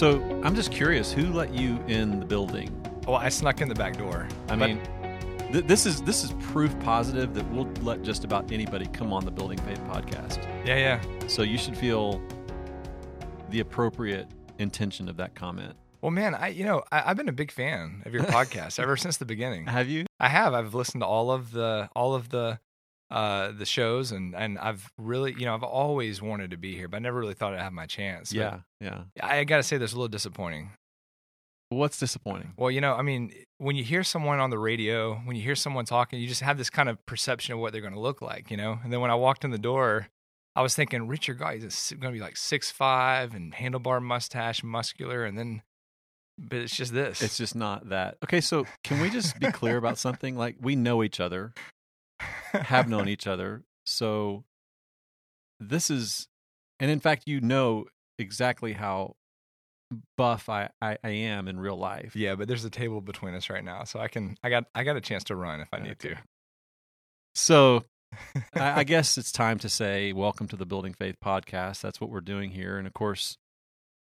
So I'm just curious, who let you in the building? Well, I snuck in the back door. I But- mean, th- this is this is proof positive that we'll let just about anybody come on the Building Faith podcast. yeah, yeah. So you should feel the appropriate intention of that comment. Well, man, I you know I, I've been a big fan of your podcast ever since the beginning. Have you? I have. I've listened to all of the all of the uh the shows and and I've really you know I've always wanted to be here, but I never really thought I'd have my chance. But Yeah, yeah. I got to say, this a little disappointing. What's disappointing? Well, you know, I mean, when you hear someone on the radio, when you hear someone talking, you just have this kind of perception of what they're going to look like, you know. And then when I walked in the door, I was thinking Richard Guy is going to be like six five and handlebar mustache, muscular, and then, but it's just this. It's just not that. Okay, so can we just be clear about something? Like we know each other, have known each other. So this is, and in fact, you know exactly how buff I, I, I am in real life. Yeah, but there's a table between us right now, so I can I got I got a chance to run if I need Okay. So I, I guess it's time to say welcome to the Building Faith podcast. That's what we're doing here. And of course,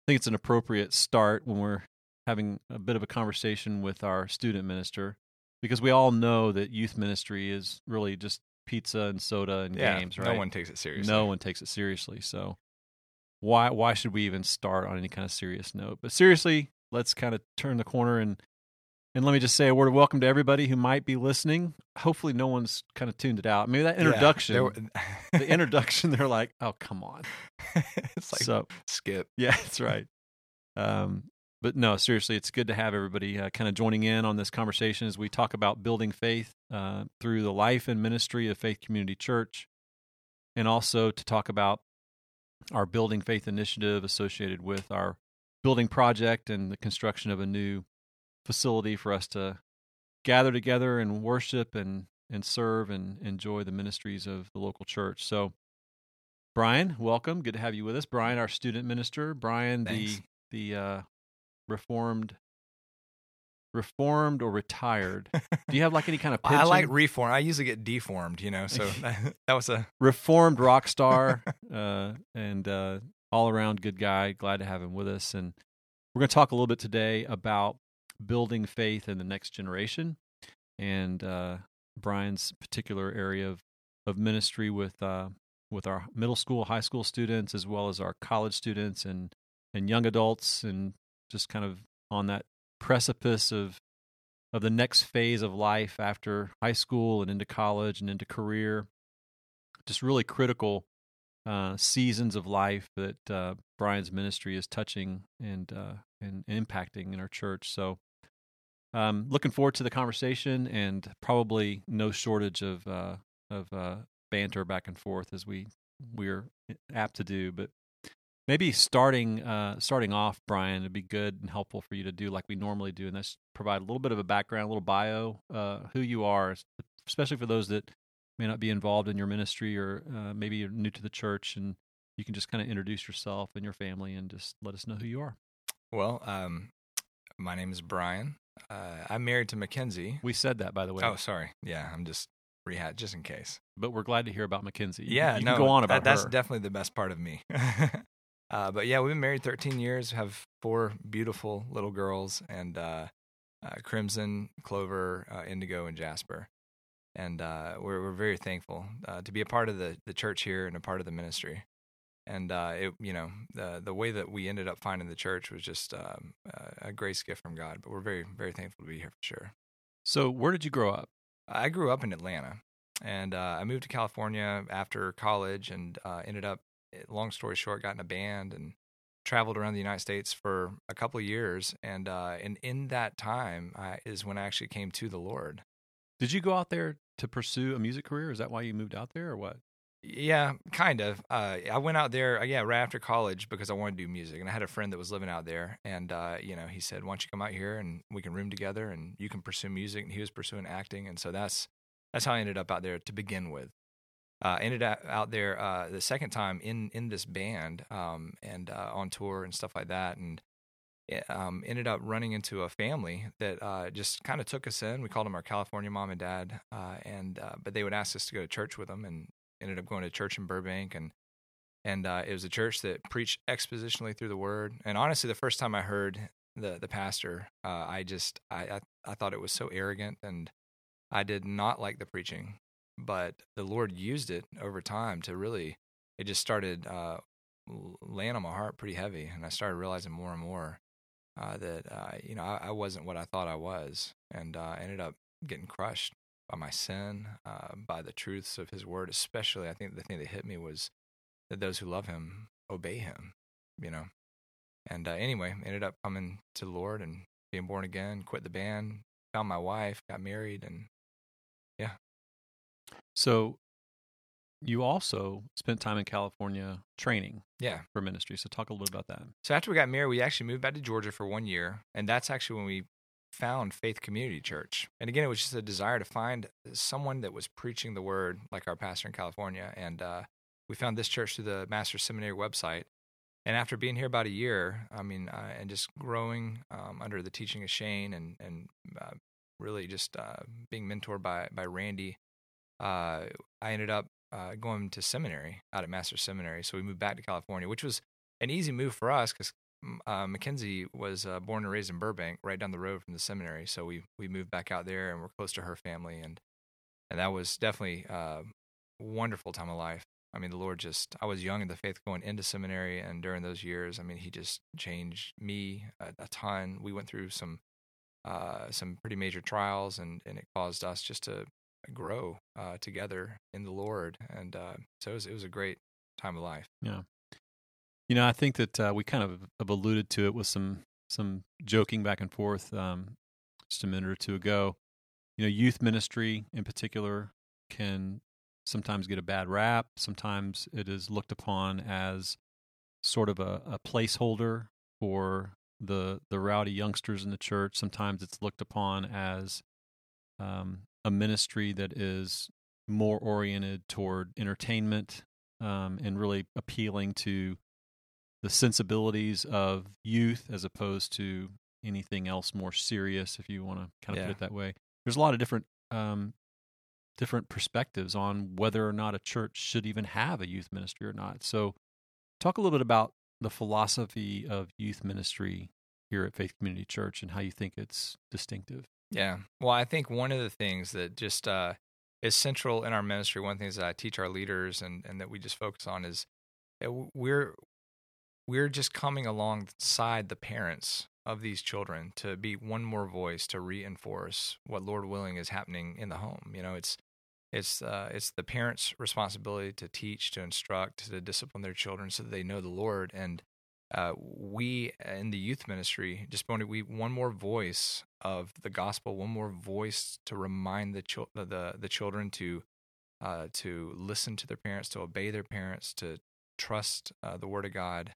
I think it's an appropriate start when we're having a bit of a conversation with our student minister because we all know that youth ministry is really just pizza and soda and. Yeah, games, right? no one takes it seriously. No one takes it seriously. So why why should we even start on any kind of serious note? But seriously, let's kind of turn the corner and and let me just say a word of welcome to everybody who might be listening. Hopefully, no one's kind of tuned it out. Maybe that introduction, there were- the introduction, they're like, "Oh, come on." it's like so skip. yeah, that's right. Um, but no, seriously, it's good to have everybody uh, kind of joining in on this conversation as we talk about building faith uh, through the life and ministry of Faith Community Church, and also to talk about our building faith initiative associated with our building project and the construction of a new facility for us to gather together and worship and and serve and enjoy the ministries of the local church. So Brian, welcome. Good to have you with us. Brian, our student minister. Brian, Thanks. the the uh, reformed, reformed or retired. Do you have like any kind of pension? I like reform. I usually get deformed, you know. So that, that was a reformed rock star uh, and uh, all around good guy. Glad to have him with us. And we're going to talk a little bit today about building faith in the next generation and uh, Brian's particular area of, of ministry with uh, with our middle school, high school students, as well as our college students and and young adults, and just kind of on that precipice of of the next phase of life after high school and into college and into career. Just really critical uh, seasons of life that uh, Brian's ministry is touching and uh, and impacting in our church. So, um, looking forward to the conversation and probably no shortage of uh, of uh, banter back and forth as we we're apt to do. But maybe starting uh, starting off, Brian, it'd be good and helpful for you to do like we normally do, and that's provide a little bit of a background, a little bio, uh, who you are, especially for those that may not be involved in your ministry or uh, maybe you're new to the church, and you can just kind of introduce yourself and your family and just let us know who you are. well. Um, my name is Brian. Uh, I'm married to Mackenzie. We said that, by the way. Oh, sorry. Yeah, I'm just rehat just in case. but we're glad to hear about Mackenzie. You- Yeah, you no, can go on about that, that's her. definitely the best part of me. uh, but yeah, we've been married 13 years. Have four beautiful little girls, and uh, uh, Crimson, Clover, uh, Indigo, and Jasper. And uh, we're we're very thankful uh, to be a part of the the church here and a part of the ministry. And uh, it, you know, the the way that we ended up finding the church was just um, a grace gift from God. But we're very very thankful to be here for sure. so, where did you grow up? I grew up in Atlanta, and uh, I moved to California after college, and uh, ended up. Long story short, got in a band and traveled around the United States for a couple of years, and uh, and in that time I, is when I actually came to the Lord. Did you go out there to pursue a music career? Is that why you moved out there, or what? Yeah, kind of. Uh, I went out there, uh, yeah, right after college because I wanted to do music, and I had a friend that was living out there, and uh, you know, he said, "Why don't you come out here and we can room together, and you can pursue music." And he was pursuing acting, and so that's that's how I ended up out there to begin with. Uh, ended up out there uh, the second time in in this band, um, and uh, on tour and stuff like that, and um, ended up running into a family that uh, just kind of took us in. We called them our California mom and dad, uh, and uh, but they would ask us to go to church with them, and ended up going to church in Burbank and and it was a church that preached expositionally through the Word. And honestly, the first time I heard the the pastor, I just I, I I thought it was so arrogant, and I did not like the preaching. But the Lord used it over time to really. It just started uh, laying on my heart pretty heavy, and I started realizing more and more uh, that uh, you know I, I, wasn't what I thought I was, and uh, ended up getting crushed by my sin, uh, by the truths of His Word. Especially, I think the thing that hit me was that those who love Him obey Him. You know, and uh, anyway, ended up coming to the Lord and being born again. Quit the band, found my wife, got married, and. So you also spent time in California training yeah. for ministry. So talk a little bit about that. So after we got married, we actually moved back to Georgia for one year. And that's actually when we found Faith Community Church. And again, it was just a desire to find someone that was preaching the word like our pastor in California. And uh, we found this church through the Master's Seminary website. And after being here about a year, I mean, uh, and just growing um, under the teaching of Shane and, and uh, really just uh, being mentored by, by Randy, uh, I ended up uh, going to seminary out at Master's Seminary. So we moved back to California, which was an easy move for us because uh, Mackenzie was uh, born and raised in Burbank, right down the road from the seminary. So we we moved back out there, and we're close to her family, and and that was definitely a uh, wonderful time of life. I mean, the Lord just, I was young in the faith going into seminary, and during those years, I mean, He just changed me a, a ton. We went through some uh, some pretty major trials, and, and it caused us just to grow uh, together in the Lord. And uh, so it was, it was a great time of life. Yeah. You know, I think that uh, we kind of have alluded to it with some some joking back and forth um, just a minute or two ago. You know, youth ministry in particular can sometimes get a bad rap. Sometimes it is looked upon as sort of a, a placeholder for the the rowdy youngsters in the church. Sometimes it's looked upon as um, a ministry that is more oriented toward entertainment um, and really appealing to the sensibilities of youth as opposed to anything else more serious, if you want to kind of yeah. put it that way. There's a lot of different um, different perspectives on whether or not a church should even have a youth ministry or not. So, talk a little bit about the philosophy of youth ministry here at Faith Community Church and how you think it's distinctive. Yeah. Well, I think one of the things that just uh, is central in our ministry, one of the things that I teach our leaders and, and that we just focus on is we're we're just coming alongside the parents of these children to be one more voice to reinforce what Lord willing is happening in the home. You know, it's it's uh, it's the parents' responsibility to teach, to instruct, to discipline their children so that they know the Lord. And uh, we in the youth ministry just wanted we one more voice of the gospel, one more voice to remind the chil- the the children to uh, to listen to their parents, to obey their parents, to trust uh, the word of God.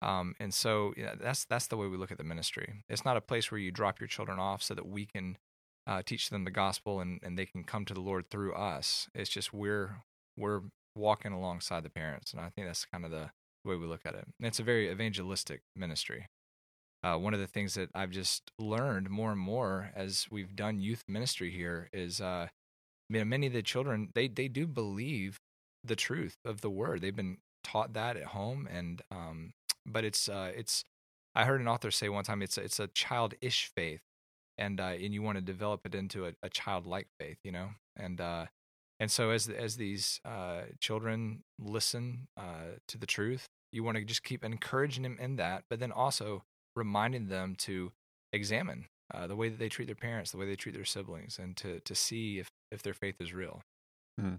Um, and so yeah, that's that's the way we look at the ministry. It's not a place where you drop your children off so that we can uh, teach them the gospel and, and they can come to the Lord through us. It's just we're we're walking alongside the parents, and I think that's kind of the the way we look at it. And it's a very evangelistic ministry. Uh, one of the things that I've just learned more and more as we've done youth ministry here is, uh, you know, many of the children they they do believe the truth of the word. They've been taught that at home, and um, but it's uh, it's. I heard an author say one time it's it's a childish faith, and uh, and you want to develop it into a, a childlike faith, you know, and uh, and so as as these uh, children listen uh, to the truth, you want to just keep encouraging them in that, but then also reminding them to examine uh, the way that they treat their parents, the way they treat their siblings, and to to see if if their faith is real. Mm.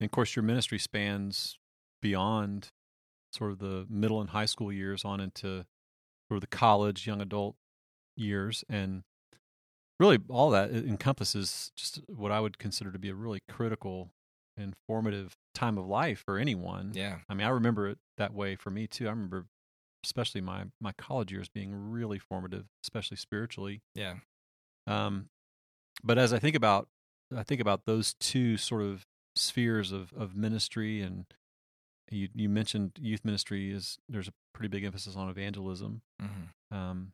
And of course, your ministry spans beyond sort of the middle and high school years on into sort of the college, young adult years, and really all that encompasses just what I would consider to be a really critical and formative time of life for anyone. Yeah. I mean, I remember it that way for me too. I remember especially my my college years being really formative, especially spiritually. Yeah. Um but as I think about I think about those two sort of spheres of of ministry and you you mentioned youth ministry is there's a pretty big emphasis on evangelism. Mm-hmm. Um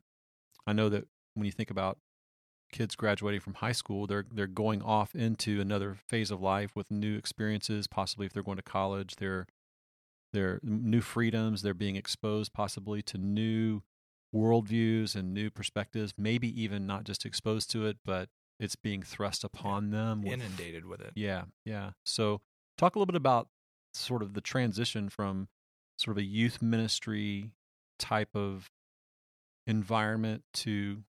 I know that when you think about kids graduating from high school, they're they're going off into another phase of life with new experiences. Possibly, if they're going to college, they're their new freedoms. They're being exposed possibly to new worldviews and new perspectives. Maybe even not just exposed to it, but it's being thrust upon them. With, Inundated with it. yeah, yeah. So talk a little bit about sort of the transition from sort of a youth ministry type of environment to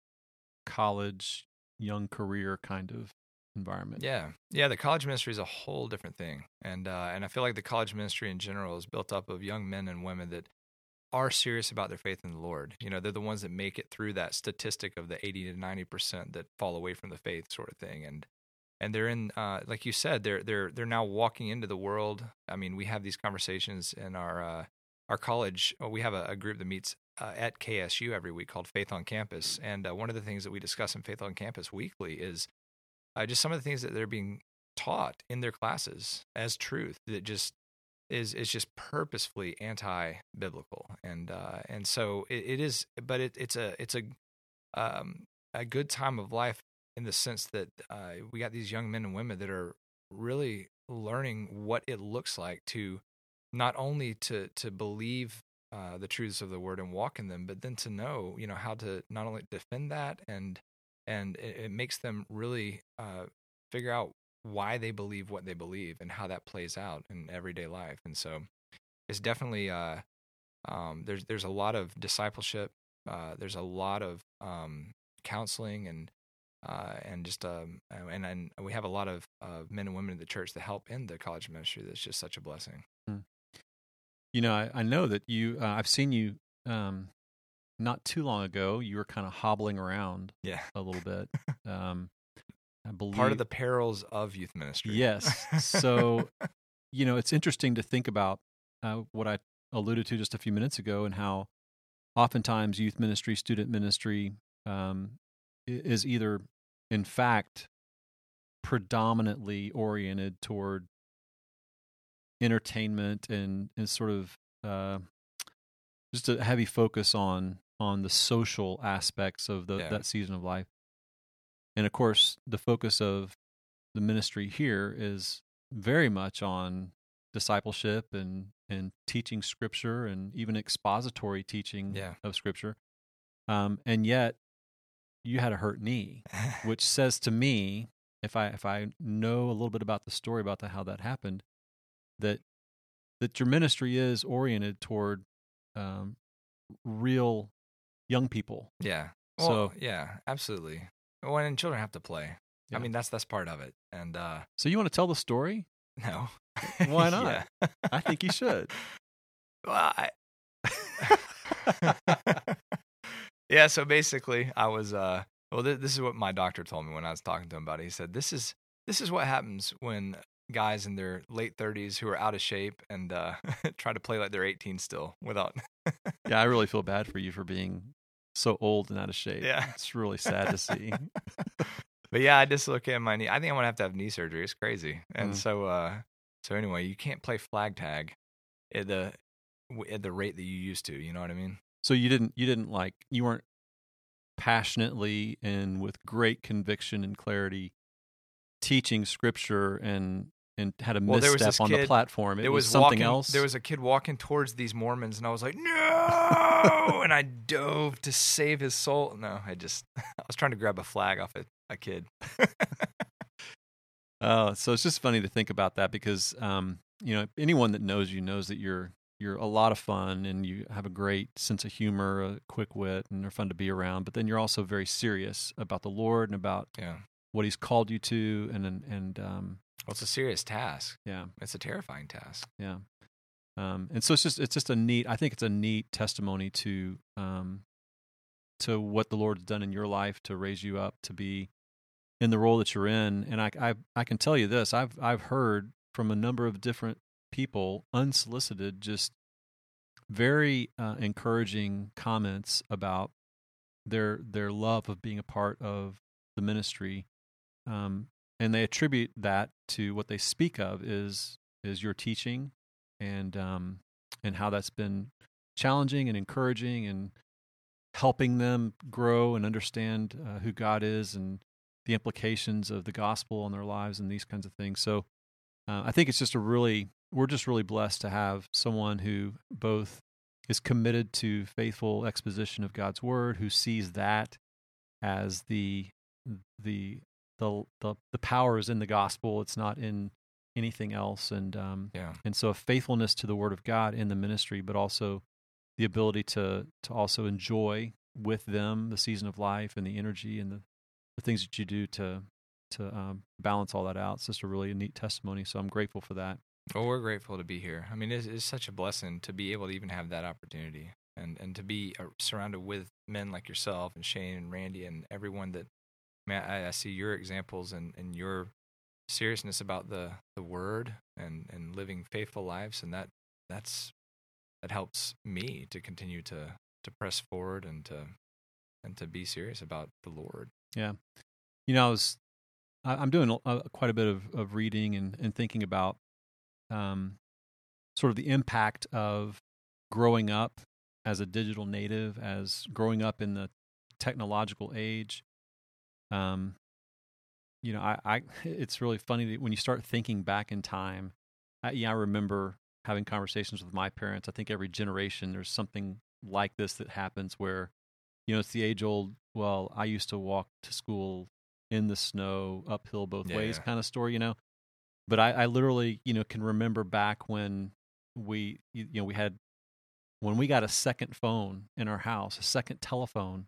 college, young career kind of environment. Yeah, yeah. The college ministry is a whole different thing, and uh, and I feel like the college ministry in general is built up of young men and women that are serious about their faith in the Lord. You know, they're the ones that make it through that statistic of the eighty to ninety percent that fall away from the faith, sort of thing, and and they're in, uh, like you said, they're they're they're now walking into the world. I mean, we have these conversations in our uh, our college. uh, We have a, a group that meets uh, at KSU every week called Faith on Campus, and uh, one of the things that we discuss in Faith on Campus weekly is uh, just some of the things that they're being taught in their classes as truth that just is is just purposefully anti-biblical. And uh and so it, it is but it, it's a it's a um a good time of life in the sense that uh we got these young men and women that are really learning what it looks like to not only to to believe uh, the truths of the word and walk in them, but then to know, you know, how to not only defend that and and it, it makes them really uh, figure out why they believe what they believe and how that plays out in everyday life. And so, it's definitely uh, um, there's there's a lot of discipleship. Uh, there's a lot of um, counseling and uh, and just um, and and we have a lot of uh, men and women in the church that help in the college ministry. That's just such a blessing. You know, I, I know that you. Uh, I've seen you um, not too long ago. You were kind of hobbling around Yeah, a little bit. Um, I believe part of the perils of youth ministry. Yes. So, you know, it's interesting to think about uh, what I alluded to just a few minutes ago and how oftentimes youth ministry, student ministry um, is either, in fact, predominantly oriented toward entertainment and, and sort of uh, just a heavy focus on on the social aspects of the, Yeah. that season of life. And of course, the focus of the ministry here is very much on discipleship and and teaching scripture and even expository teaching Yeah. of scripture. Um, and yet, you had a hurt knee, which says to me, if I if I know a little bit about the story about the, how that happened, that that your ministry is oriented toward um, real young people. Yeah. Well, So- yeah, absolutely. Well, and children have to play. Yeah. I mean, that's that's part of it. And uh So you want to tell the story? no. Why not? I think you should. Well, I... yeah, so basically I was uh well th- this is what my doctor told me when I was talking to him about it. He said this is this is what happens when guys in their late 30s who are out of shape and uh try to play like they're 18 still without yeah, I really feel bad for you for being so old and out of shape. Yeah. It's really sad to see. But yeah, I dislocated my knee. I think I'm gonna have to have knee surgery. It's crazy. And Mm. so, uh, so anyway, you can't play flag tag at the at the rate that you used to. You know what I mean? so you didn't you didn't like you weren't passionately and with great conviction and clarity teaching scripture and and had a Well, misstep on the platform. It There was, was, something walking, else. There was a kid walking towards these Mormons, and I was like, no! and I dove to save his soul. No, I just I was trying to grab a flag off a, a kid. Uh, so it's just funny to think about that because um, you know anyone that knows you knows that you're you're a lot of fun and you have a great sense of humor, a quick wit, and they're fun to be around. But then you're also very serious about the Lord and about yeah. What He's called you to, and and, and um, Well, it's a serious task. yeah, It's a terrifying task. yeah. Um, and so it's just it's just a neat. I think it's a neat testimony to um, to what the Lord's done in your life to raise you up to be in the role that you're in. And I I, I can tell you this: I've I've heard from a number of different people, unsolicited, just very uh, encouraging comments about their their love of being a part of the ministry, um, and they attribute that to what they speak of is is your teaching and um, and how that's been challenging and encouraging and helping them grow and understand uh, who God is and the implications of the gospel on their lives and these kinds of things. So uh, I think it's just a really we're just really blessed to have someone who both is committed to faithful exposition of God's word, who sees that as the the the the, the power is in the gospel. It's not in anything else, and um, Yeah. and so a faithfulness to the word of God in the ministry, but also the ability to to also enjoy with them the season of life and the energy and the, the things that you do to to um, balance all that out. It's just a really neat testimony. So I'm grateful for that. Well, we're grateful to be here. I mean, it's, it's such a blessing to be able to even have that opportunity and, and to be uh, surrounded with men like yourself and Shane and Randy and everyone that, I, I see your examples and, and your seriousness about the, the word and, and living faithful lives. And that, that's, that helps me to continue to, to press forward and to, and to be serious about the Lord. Yeah. You know, I was I- I'm doing quite a bit of, of reading and, and thinking about um, sort of the impact of growing up as a digital native, as growing up in the technological age. Um, you know, I, I it's really funny that when you start thinking back in time. I, yeah, I remember having conversations with my parents. I think every generation there's something like this that happens where, you know, it's the age old. Well, I used to walk to school in the snow, uphill both Yeah, ways, yeah. kind of story, you know. But I, I literally, you know, can remember back when we, you you know, we had when we got a second phone in our house, a second telephone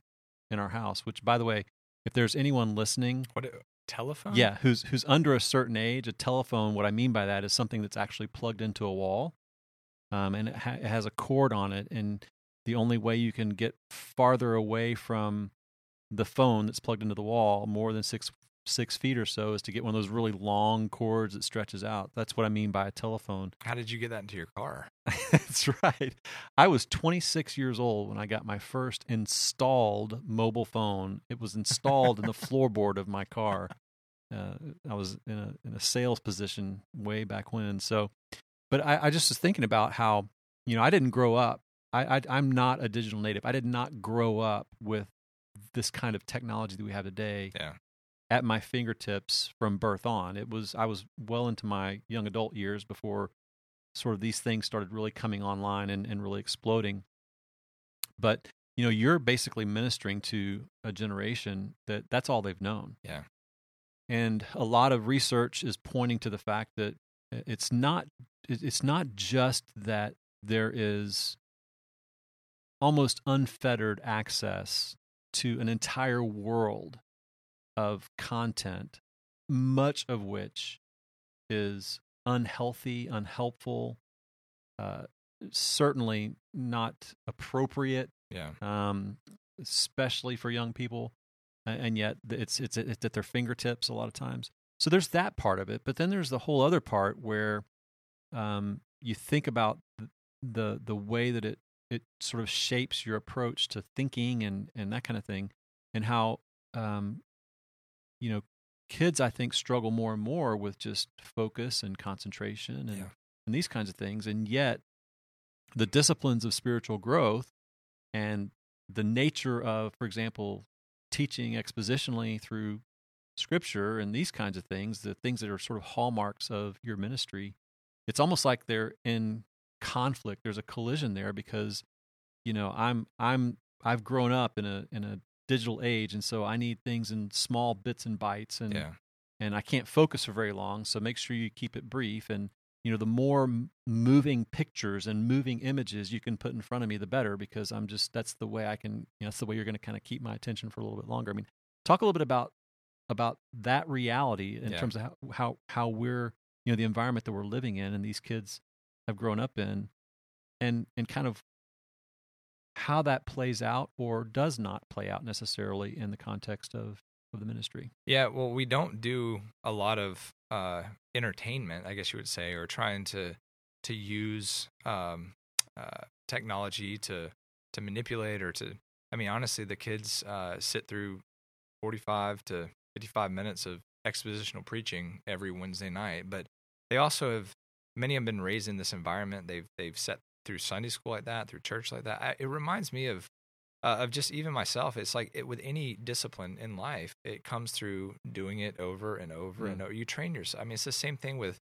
in our house. Which, by the way, if there's anyone listening, What, a telephone? yeah, who's who's under a certain age, a telephone. What I mean by that is something that's actually plugged into a wall, um, and it, ha- it has a cord on it. And the only way you can get farther away from the phone that's plugged into the wall, more than six six feet or so, is to get one of those really long cords that stretches out. That's what I mean by a telephone. How did you get that into your car? That's right. I was 26 years old when I got my first installed mobile phone. It was installed in the floorboard of my car. Uh, I was in a in a sales position way back when. So, but I, I just was thinking about how you know I didn't grow up. I, I I'm not a digital native. I did not grow up with this kind of technology that we have today Yeah. At my fingertips from birth on. It was I was well into my young adult years before sort of these things started really coming online and, and really exploding. But you know, you're basically ministering to a generation that that's all they've known. Yeah. And a lot of research is pointing to the fact that it's not it's not just that there is almost unfettered access to an entire world of content, much of which is unhealthy, unhelpful, uh, certainly not appropriate, Yeah. um, especially for young people. And yet, it's it's it's at their fingertips a lot of times. So there's that part of it, but then there's the whole other part where um, you think about th- the the way that it it sort of shapes your approach to thinking and and that kind of thing, and how um, you know kids I think struggle more and more with just focus and concentration and Yeah. and these kinds of things, and yet the disciplines of spiritual growth and the nature of, for example, teaching expositionally through scripture and these kinds of things, the things that are sort of hallmarks of your ministry, it's almost like they're in conflict. There's a collision there because, you know, I'm I'm I've grown up in a in a digital age and so I need things in small bits and bytes and Yeah. and I can't focus for very long. So make sure you keep it brief. And you know, the more moving pictures and moving images you can put in front of me, the better, because I'm just that's the way I can. You know, that's the way you're going to kind of keep my attention for a little bit longer. I mean, talk a little bit about about that reality in Yeah. terms of how, how how we're you know the environment that we're living in and these kids have grown up in, and and kind of how that plays out or does not play out necessarily in the context of of the ministry. Yeah, well, we don't do a lot of uh, entertainment, I guess you would say, or trying to to use um, uh, technology to to manipulate or to. I mean, honestly, the kids uh, sit through forty five to fifty five minutes of expositional preaching every Wednesday night, but they also have many have been raised in this environment. They've they've sat through Sunday school like that, through church like that. I, it reminds me of uh, of just even myself. It's like it, with any discipline in life, it comes through doing it over and over Mm. and over. You train yourself. I mean, it's the same thing with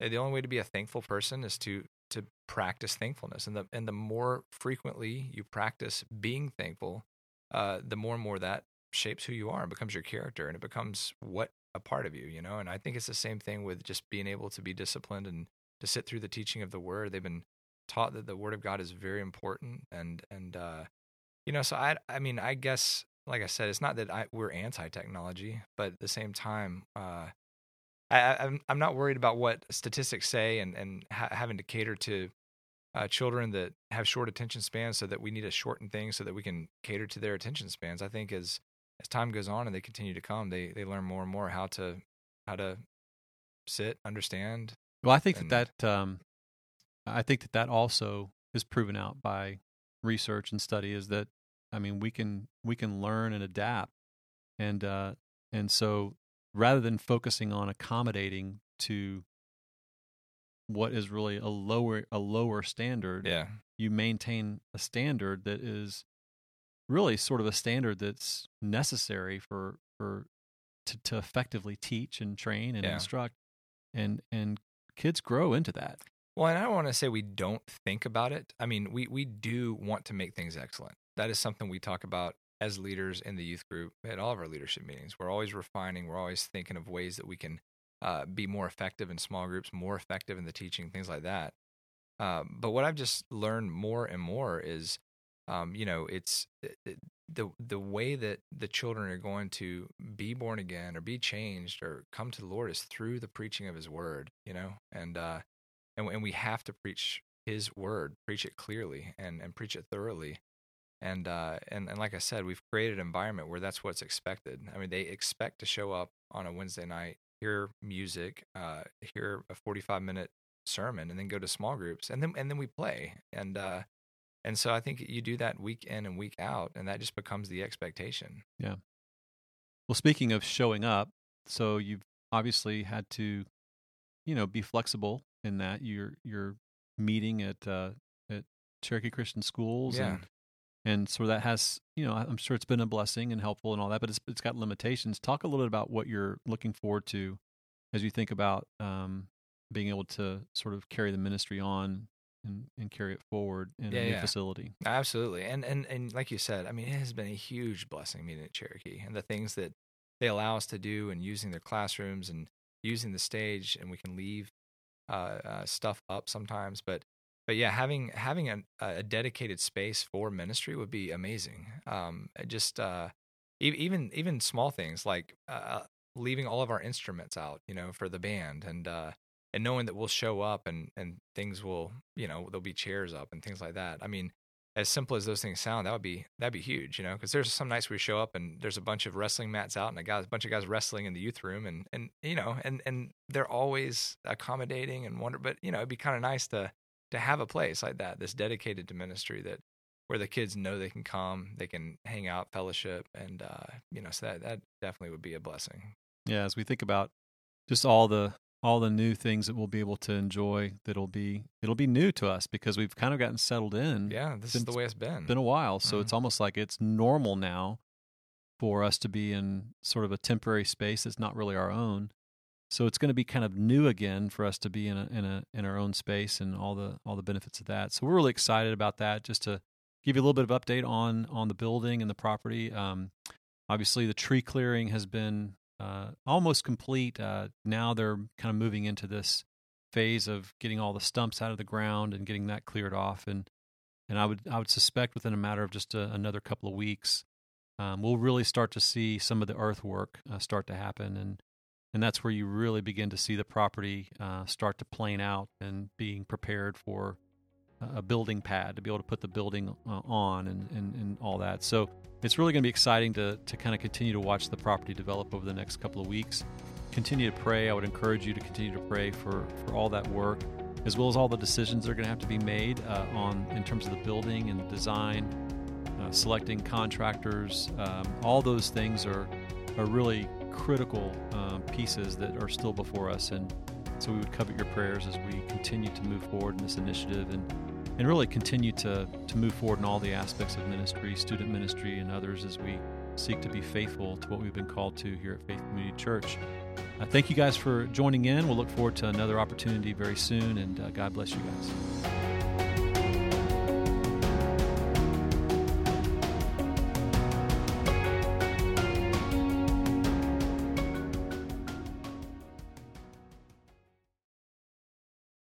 the only way to be a thankful person is to to practice thankfulness, and the and the more frequently you practice being thankful, uh, the more and more that shapes who you are and becomes your character, and it becomes what a part of you, you know. And I think it's the same thing with just being able to be disciplined and to sit through the teaching of the Word. They've been taught that the Word of God is very important, and and uh, you know, so I I mean, I guess like I said, it's not that I, we're anti technology, but at the same time, uh, I, I'm I'm not worried about what statistics say and and ha- having to cater to uh, children that have short attention spans, so that we need to shorten things so that we can cater to their attention spans. I think as as time goes on and they continue to come, they they learn more and more how to how to sit, understand. Well, I think and, that that um, I think that that also is proven out by research and study is that I mean we can we can learn and adapt. And uh, and so rather than focusing on accommodating to what is really a lower a lower standard yeah. you maintain a standard that is really sort of a standard that's necessary for for to, to effectively teach and train and yeah. instruct. And and kids grow into that well and i don't want to say we don't think about it i mean we we do want to make things excellent that is something we talk about as leaders in the youth group at all of our leadership meetings. We're always refining. We're always thinking of ways that we can uh, be more effective in small groups, more effective in the teaching, things like that. Uh, but what I've just learned more and more is, um, you know, it's it, it, the the way that the children are going to be born again or be changed or come to the Lord is through the preaching of His Word. You know, and uh, and and we have to preach His Word, preach it clearly, and and preach it thoroughly and uh, and and like I said, we've created an environment where that's what's expected. I mean, they expect to show up on a Wednesday night, hear music, uh, hear a forty-five minute sermon, and then go to small groups, and then and then we play, and uh, and so I think you do that week in and week out, and that just becomes the expectation. Yeah. Well, speaking of showing up, so you've obviously had to, you know, be flexible in that you're you're meeting at uh, at Cherokee Christian schools yeah. and and so that has you know i'm sure it's been a blessing and helpful and all that but it's, it's got limitations talk a little bit about what you're looking forward to as you think about um, being able to sort of carry the ministry on and, and carry it forward in yeah, a new yeah. facility absolutely and, and and like you said i mean it has been a huge blessing meeting at cherokee and the things that they allow us to do and using their classrooms and using the stage and we can leave uh, uh, stuff up sometimes but but yeah, having having a, a, dedicated space for ministry would be amazing. Um, just uh, even even small things like uh, leaving all of our instruments out, you know, for the band, and uh, and knowing that we'll show up and and things will, you know, there'll be chairs up and things like that. I mean, as simple as those things sound, that would be that'd be huge, you know, because there's some nights we show up and there's a bunch of wrestling mats out and a guys, a bunch of guys wrestling in the youth room, and and you know, and and they're always accommodating and wonder, but you know, it'd be kind of nice to to have a place like that that's dedicated to ministry that where the kids know they can come, they can hang out, fellowship, and uh, you know, so that that definitely would be a blessing. Yeah, as we think about just all the all the new things that we'll be able to enjoy, that'll be it'll be new to us because we've kind of gotten settled in. Yeah, this is the way it's been. Been a while, so mm-hmm. it's almost like it's normal now for us to be in sort of a temporary space that's not really our own so it's going to be kind of new again for us to be in a, in a in our own space and all the all the benefits of that. So we're really excited about that. Just to give you a little bit of update on on the building and the property. Um, obviously, the tree clearing has been uh, almost complete. Uh, now they're kind of moving into this phase of getting all the stumps out of the ground and getting that cleared off. And and I would I would suspect within a matter of just a, another couple of weeks, um, we'll really start to see some of the earthwork uh, start to happen and and that's where you really begin to see the property uh, start to plane out and being prepared for a building pad to be able to put the building uh, on and, and, and all that. So it's really going to be exciting to, to kind of continue to watch the property develop over the next couple of weeks. Continue to pray. I would encourage you to continue to pray for, for all that work, as well as all the decisions that are going to have to be made uh, on in terms of the building and the design, uh, selecting contractors. Um, all those things are are really critical uh, pieces that are still before us. And so we would covet your prayers as we continue to move forward in this initiative and, and really continue to, to move forward in all the aspects of ministry, student ministry, and others as we seek to be faithful to what we've been called to here at Faith Community Church. Uh, thank you guys for joining in. We'll look forward to another opportunity very soon, and uh, God bless you guys.